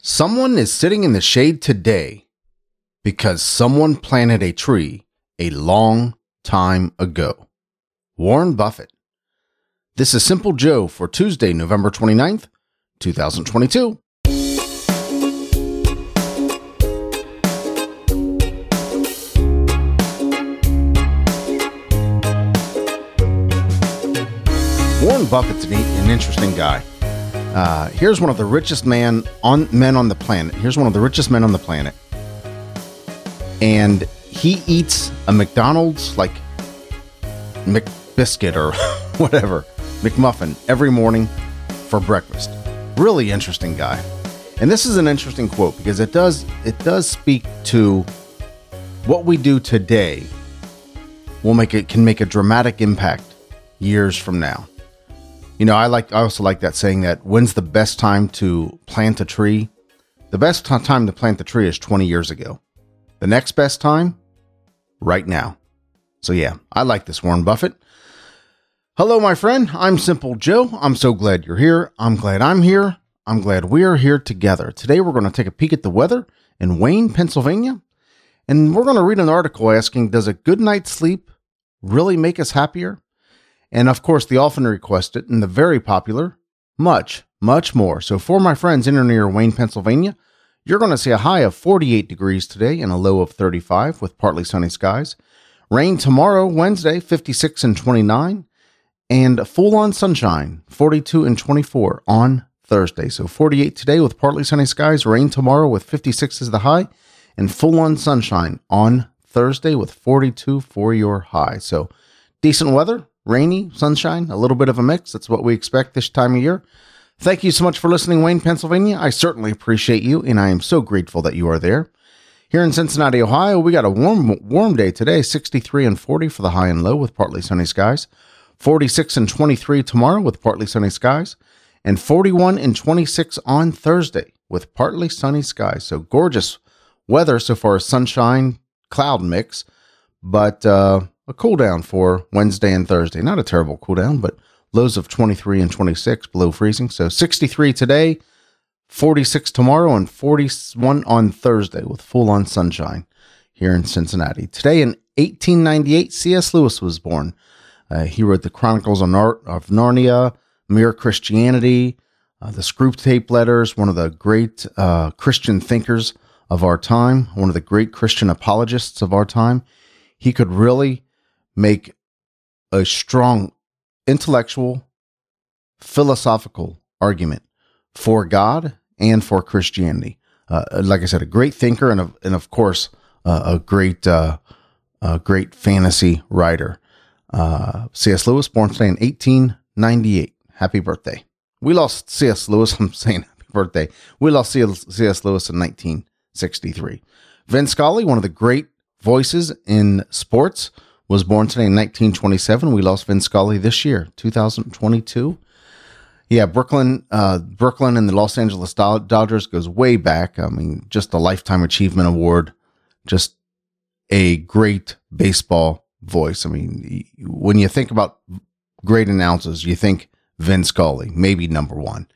Someone is sitting in the shade today because someone planted a tree a long time ago. Warren Buffett. This is Simple Joe for Tuesday, November 29th, 2022. Warren Buffett's an, interesting guy. Uh, here's one of the richest man on men on the planet. Here's one of the richest men on the planet, and he eats a McDonald's like McBiscuit or whatever McMuffin every morning for breakfast. Really interesting guy, and this is an interesting quote because it does it does speak to what we do today. Will make it can make a dramatic impact years from now. You know, I like I also like that saying that when's the best time to plant a tree? The best t- time to plant the tree is 20 years ago. The next best time right now. So yeah, I like this Warren Buffett. Hello my friend, I'm Simple Joe. I'm so glad you're here. I'm glad I'm here. I'm glad we are here together. Today we're going to take a peek at the weather in Wayne, Pennsylvania, and we're going to read an article asking does a good night's sleep really make us happier? And of course, the often requested and the very popular, much, much more. So for my friends in or near Wayne, Pennsylvania, you're going to see a high of 48 degrees today and a low of 35 with partly sunny skies. Rain tomorrow, Wednesday, 56 and 29, and full on sunshine, 42 and 24 on Thursday. So 48 today with partly sunny skies, rain tomorrow with 56 as the high, and full on sunshine on Thursday with 42 for your high. So decent weather, rainy, sunshine, a little bit of a mix. That's what we expect this time of year. Thank you so much for listening, Wayne, Pennsylvania. I certainly appreciate you, and I am so grateful that you are there. Here in Cincinnati, Ohio, we got a warm, warm day today, 63 and 40 for the high and low with partly sunny skies, 46 and 23 tomorrow with partly sunny skies, and 41 and 26 on Thursday with partly sunny skies. So gorgeous weather so far as sunshine, cloud mix, but uh, a cool down for Wednesday and Thursday. Not a terrible cool down, but lows of 23 and 26 below freezing. So 63 today, 46 tomorrow, and 41 on Thursday with full on sunshine here in Cincinnati. Today in 1898, C.S. Lewis was born. Uh, he wrote the Chronicles of, of Narnia, Mere Christianity, uh, the Screwtape Letters, one of the great uh, Christian thinkers of our time, one of the great Christian apologists of our time. He could really make a strong intellectual, philosophical argument for God and for Christianity. Uh, like I said, a great thinker and, a, and of course, uh, a great, uh, a great fantasy writer. Uh, C.S. Lewis, born today in 1898. Happy birthday. We lost C.S. Lewis. I'm saying happy birthday. We lost C.S. Lewis in 1963. Vin Scully, one of the great voices in sports, was born today in 1927. We lost Vin Scully this year, 2022. Yeah, Brooklyn, uh, Brooklyn and the Los Angeles Dodgers goes way back. I mean, just a lifetime achievement award, just a great baseball voice. I mean, when you think about great announcers, you think Vin Scully, maybe number one.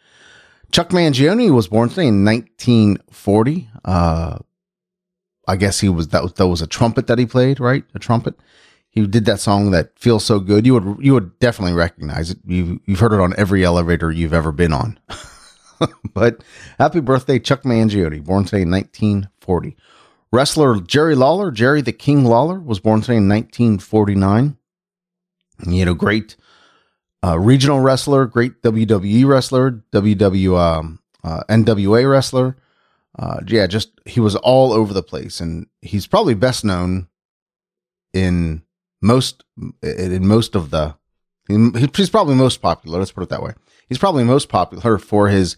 Chuck Mangione was born today in 1940. Uh, I guess he was that was that was a trumpet that he played, right? A trumpet he did that song that feels so good. You would you would definitely recognize it. You you've heard it on every elevator you've ever been on. but happy birthday, Chuck Mangione, born today in 1940. Wrestler Jerry Lawler, Jerry the King Lawler, was born today in 1949. You know, great uh, regional wrestler, great WWE wrestler, WW um, uh, NWA wrestler. Uh, yeah, just he was all over the place, and he's probably best known in most in most of the he's probably most popular. Let's put it that way. He's probably most popular for his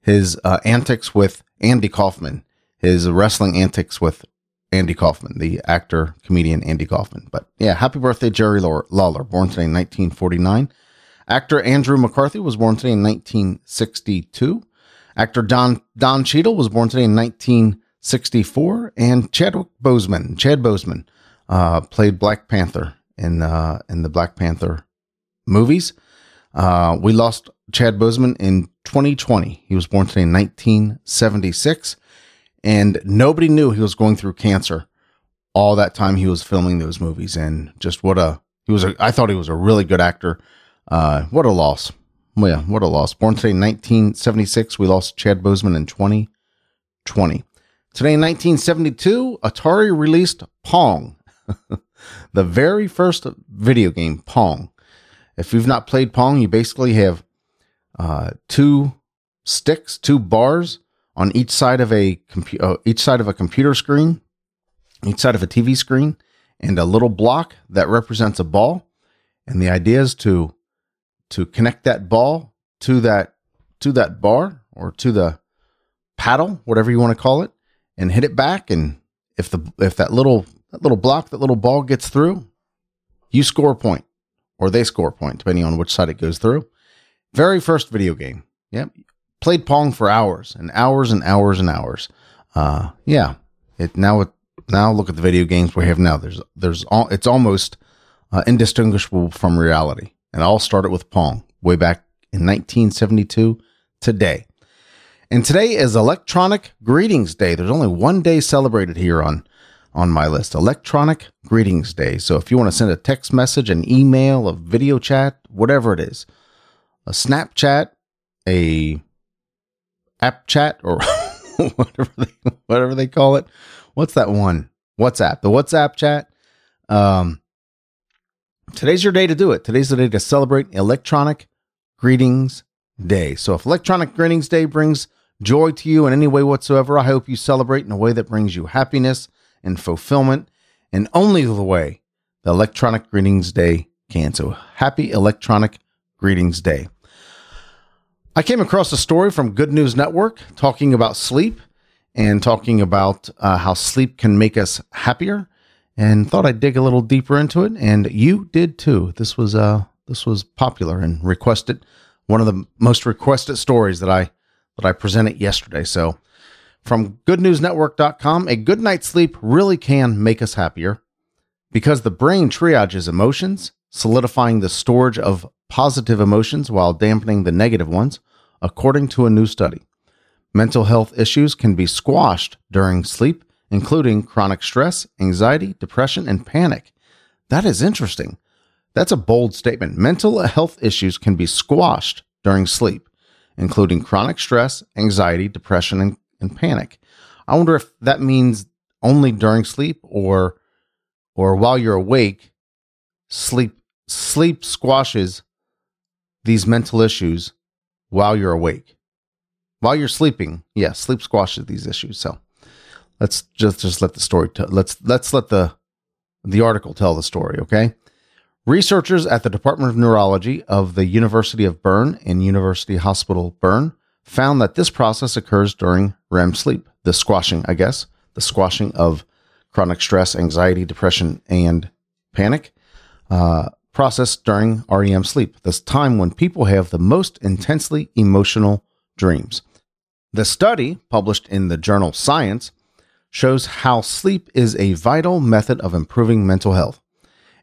his uh, antics with Andy Kaufman, his wrestling antics with Andy Kaufman, the actor comedian Andy Kaufman. But yeah, happy birthday, Jerry Lawler, born today in 1949. Actor Andrew McCarthy was born today in 1962. Actor Don Don Cheadle was born today in 1964, and Chadwick Boseman, Chad Boseman, uh, played Black Panther in uh, in the Black Panther movies. Uh, we lost Chad Boseman in 2020. He was born today in 1976, and nobody knew he was going through cancer all that time he was filming those movies. And just what a he was. A, I thought he was a really good actor. Uh, what a loss. Well, yeah, what a loss. Born today in 1976. We lost Chad Boseman in 2020. Today in 1972, Atari released Pong, the very first video game, Pong. If you've not played Pong, you basically have uh, two sticks, two bars on each side of a compu- uh, each side of a computer screen, each side of a TV screen, and a little block that represents a ball. And the idea is to to connect that ball to that to that bar or to the paddle, whatever you want to call it, and hit it back. And if the if that little that little block, that little ball gets through, you score a point or they score a point, depending on which side it goes through. Very first video game. Yep. Played Pong for hours and hours and hours and hours. Uh, yeah. It now it, now look at the video games we have now. There's there's all it's almost uh, indistinguishable from reality. And all started with Pong way back in 1972 today. And today is Electronic Greetings Day. There's only one day celebrated here on on my list Electronic Greetings Day. So if you want to send a text message, an email, a video chat, whatever it is, a Snapchat, a app chat, or whatever they, whatever they call it. What's that one? WhatsApp, the WhatsApp chat. Um, today's your day to do it. Today's the day to celebrate Electronic Greetings Day. So if Electronic Greetings Day brings joy to you in any way whatsoever, I hope you celebrate in a way that brings you happiness and fulfillment and only the way the Electronic Greetings Day can. So happy Electronic Greetings Day. I came across a story from Good News Network talking about sleep and talking about uh, how sleep can make us happier and thought I'd dig a little deeper into it and you did too. This was uh this was popular and requested one of the most requested stories that I that I presented yesterday. So from goodnewsnetwork.com, a good night's sleep really can make us happier because the brain triages emotions, solidifying the storage of positive emotions while dampening the negative ones, according to a new study. Mental health issues can be squashed during sleep, including chronic stress, anxiety, depression, and panic. That is interesting. That's a bold statement. Mental health issues can be squashed during sleep, including chronic stress, anxiety, depression, and and panic. I wonder if that means only during sleep or or while you're awake, sleep sleep squashes these mental issues while you're awake. While you're sleeping, yes, yeah, sleep squashes these issues. So let's just just let the story t- let's let's let the the article tell the story, okay? Researchers at the Department of Neurology of the University of Bern and University Hospital Bern found that this process occurs during REM sleep, the squashing, I guess, the squashing of chronic stress, anxiety, depression, and panic uh, process during REM sleep, this time when people have the most intensely emotional dreams. The study, published in the journal Science, shows how sleep is a vital method of improving mental health,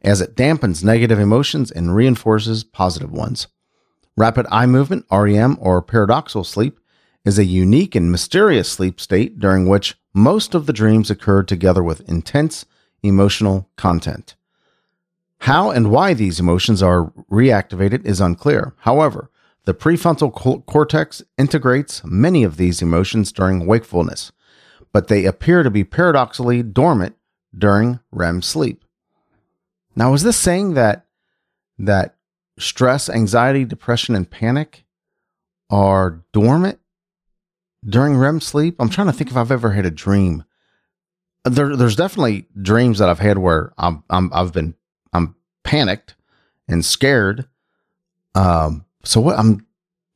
as it dampens negative emotions and reinforces positive ones. Rapid eye movement, REM, or paradoxal sleep is a unique and mysterious sleep state during which most of the dreams occur together with intense emotional content. How and why these emotions are reactivated is unclear. However, the prefrontal cortex integrates many of these emotions during wakefulness, but they appear to be paradoxically dormant during REM sleep. Now, is this saying that that stress, anxiety, depression, and panic are dormant during REM sleep. I'm trying to think if I've ever had a dream. There, there's definitely dreams that I've had where I'm, I'm I've been I'm panicked and scared. Um, so what I'm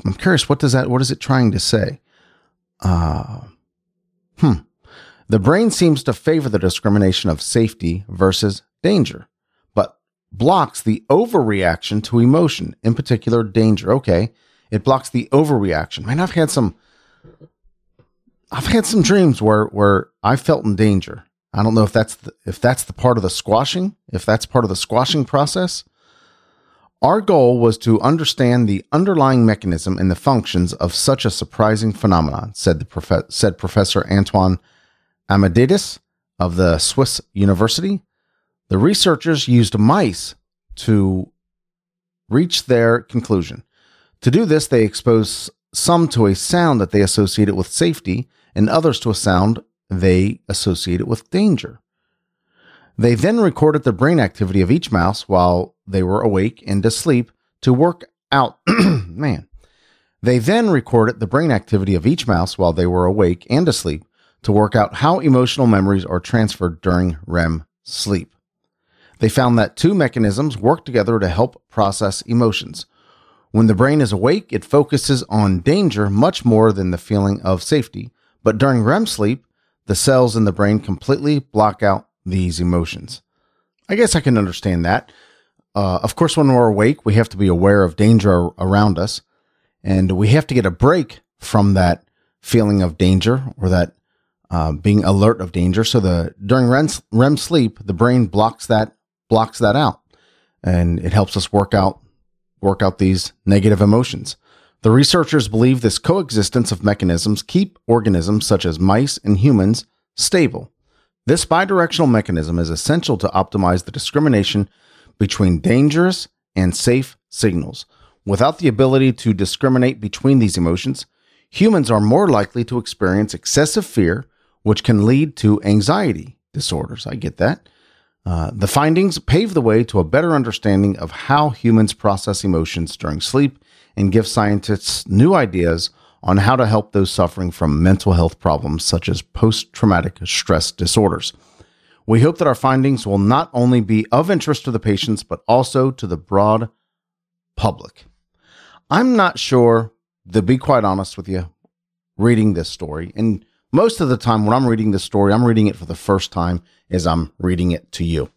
I'm curious. What does that? What is it trying to say? Uh, hmm. The brain seems to favor the discrimination of safety versus danger blocks the overreaction to emotion, in particular danger. Okay, it blocks the overreaction. Man, I've had some I've had some dreams where where I felt in danger. I don't know if that's the, if that's the part of the squashing, if that's part of the squashing process, Our goal was to understand the underlying mechanism and the functions of such a surprising phenomenon, said, the prof- said Professor Antoine Amaditis of the Swiss University. The researchers used mice to reach their conclusion. To do this, they exposed some to a sound that they associated with safety and others to a sound they associated with danger. They then recorded the brain activity of each mouse while they were awake and asleep to work out. man. They then recorded the brain activity of each mouse while they were awake and asleep to work out how emotional memories are transferred during REM sleep. They found that two mechanisms work together to help process emotions. When the brain is awake, it focuses on danger much more than the feeling of safety. But during REM sleep, the cells in the brain completely block out these emotions. I guess I can understand that. Uh, of course, when we're awake, we have to be aware of danger around us, and we have to get a break from that feeling of danger or that uh, being alert of danger. So the during REM, REM sleep, the brain blocks that blocks that out, and it helps us work out work out these negative emotions. The researchers believe this coexistence of mechanisms keep organisms such as mice and humans stable. This bidirectional mechanism is essential to optimize the discrimination between dangerous and safe signals. Without the ability to discriminate between these emotions, humans are more likely to experience excessive fear, which can lead to anxiety disorders. I get that. Uh, the findings pave the way to a better understanding of how humans process emotions during sleep and give scientists new ideas on how to help those suffering from mental health problems such as post traumatic stress disorders. We hope that our findings will not only be of interest to the patients, but also to the broad public. I'm not sure, to be quite honest with you, reading this story, and most of the time when I'm reading this story, I'm reading it for the first time as I'm reading it to you.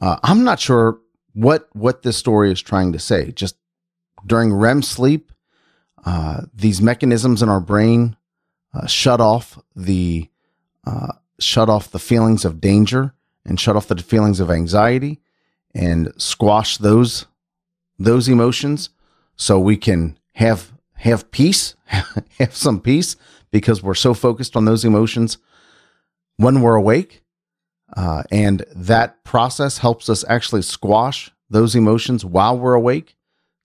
Uh, I'm not sure what what this story is trying to say. Just during REM sleep, uh, these mechanisms in our brain uh, shut off the uh, shut off the feelings of danger and shut off the feelings of anxiety and squash those those emotions so we can have have peace have some peace because we're so focused on those emotions when we're awake uh, and that process helps us actually squash those emotions while we're awake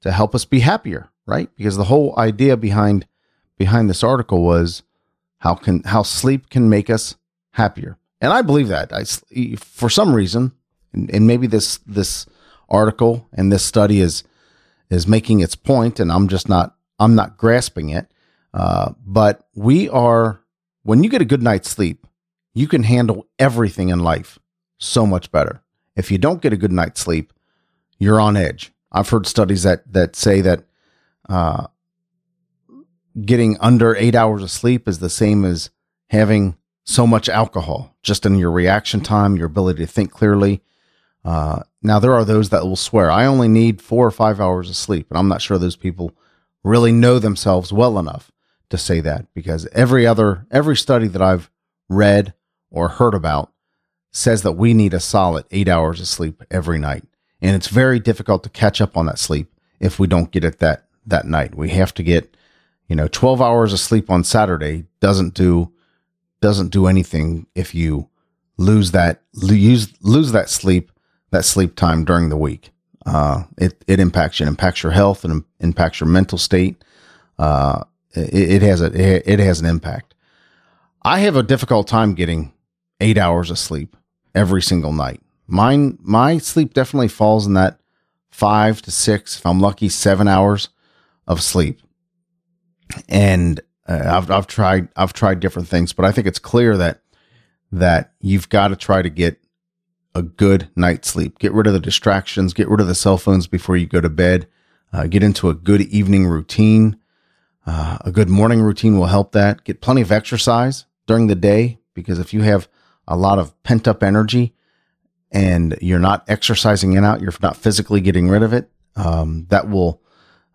to help us be happier right? Because the whole idea behind behind this article was how can how sleep can make us happier, and I believe that. I, for some reason, and, and maybe this this article and this study is is making its point, and I'm just not I'm not grasping it. Uh, but we are when you get a good night's sleep, you can handle everything in life so much better. If you don't get a good night's sleep, you're on edge. I've heard studies that that say that uh, getting under eight hours of sleep is the same as having so much alcohol just in your reaction time, your ability to think clearly. Uh, now, there are those that will swear, I only need four or five hours of sleep. And I'm not sure those people really know themselves well enough to say that because every other, every study that I've read or heard about says that we need a solid eight hours of sleep every night. And it's very difficult to catch up on that sleep if we don't get it that that night. We have to get, you know, 12 hours of sleep on Saturday doesn't do doesn't do anything if you lose that lose lose that sleep that sleep time during the week. Uh, it it impacts you. It impacts your health and impacts your mental state. Uh, it, it has a it has an impact. I have a difficult time getting eight hours of sleep every single night. Mine my sleep definitely falls in that five to six, if I'm lucky, seven hours of sleep. And uh, I've I've tried I've tried different things, but I think it's clear that that you've got to try to get a good night's sleep. Get rid of the distractions. Get rid of the cell phones before you go to bed. Uh, get into a good evening routine. Uh, a good morning routine will help that. Get plenty of exercise during the day because if you have a lot of pent up energy and you're not exercising it out, you're not physically getting rid of it, um, that will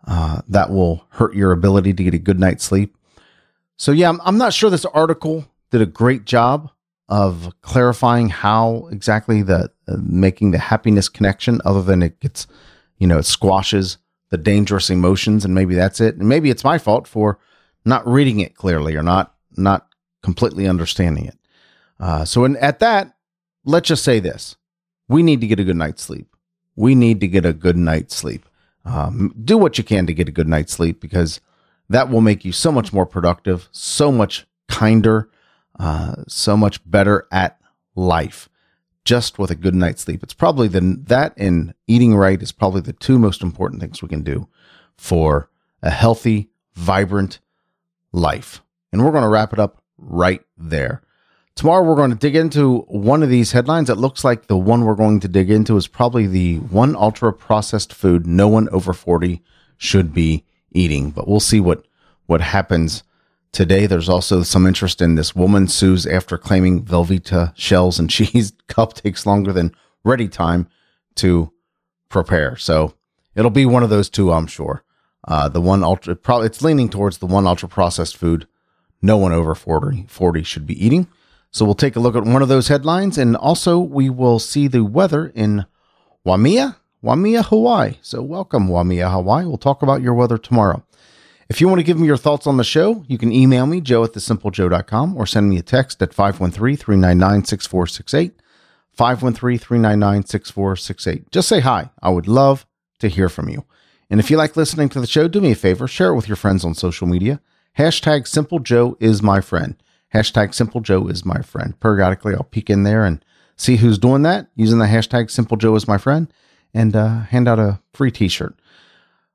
uh, that will hurt your ability to get a good night's sleep. So, yeah, I'm, I'm not sure this article did a great job of clarifying how exactly the uh, making the happiness connection, other than it gets you know, it squashes the dangerous emotions and maybe that's it. And maybe it's my fault for not reading it clearly or not not completely understanding it. Uh, so in, at that, let's just say this: we need to get a good night's sleep. We need to get a good night's sleep. Um, do what you can to get a good night's sleep because that will make you so much more productive, so much kinder, uh, so much better at life just with a good night's sleep. It's probably the that and eating right is probably the two most important things we can do for a healthy, vibrant life. And we're going to wrap it up right there. Tomorrow we're going to dig into one of these headlines. It looks like the one we're going to dig into is probably the one ultra processed food no one over 40 should be eating, but we'll see what what happens Today, there's also some interest in this woman sues after claiming Velveeta shells and cheese cup takes longer than ready time to prepare. So it'll be one of those two, I'm sure. Uh, the one ultra, probably it's leaning towards the one ultra processed food no one over 40, 40 should be eating. So we'll take a look at one of those headlines, and also we will see the weather in Waimea, Waimea, Hawaii. So welcome, Waimea, Hawaii. We'll talk about your weather tomorrow. If you want to give me your thoughts on the show, you can email me, joe at thesimplejoe.com, or send me a text at 513 399 6468. 513 399 6468. Just say hi. I would love to hear from you. And if you like listening to the show, do me a favor, share it with your friends on social media. Hashtag Simple Joe is my friend. Hashtag Simple Joe is my friend. Periodically, I'll peek in there and see who's doing that using the hashtag Simple Joe is my friend and uh, hand out a free t shirt.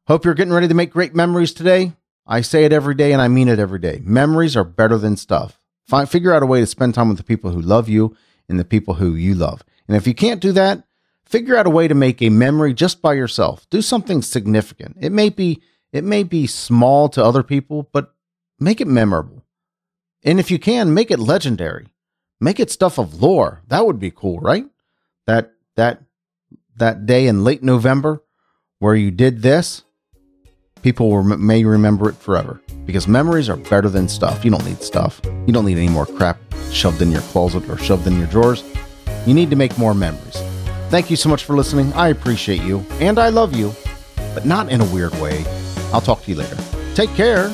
Hope you're getting ready to make great memories today. I say it every day and I mean it every day. Memories are better than stuff. Find, figure out a way to spend time with the people who love you and the people who you love. And if you can't do that, figure out a way to make a memory just by yourself. Do something significant. It may be it may be small to other people, but make it memorable. And if you can, make it legendary. Make it stuff of lore. That would be cool, right? That that that day in late November where you did this people will, may remember it forever because memories are better than stuff. You don't need stuff. You don't need any more crap shoved in your closet or shoved in your drawers. You need to make more memories. Thank you so much for listening. I appreciate you and I love you, but not in a weird way. I'll talk to you later. Take care.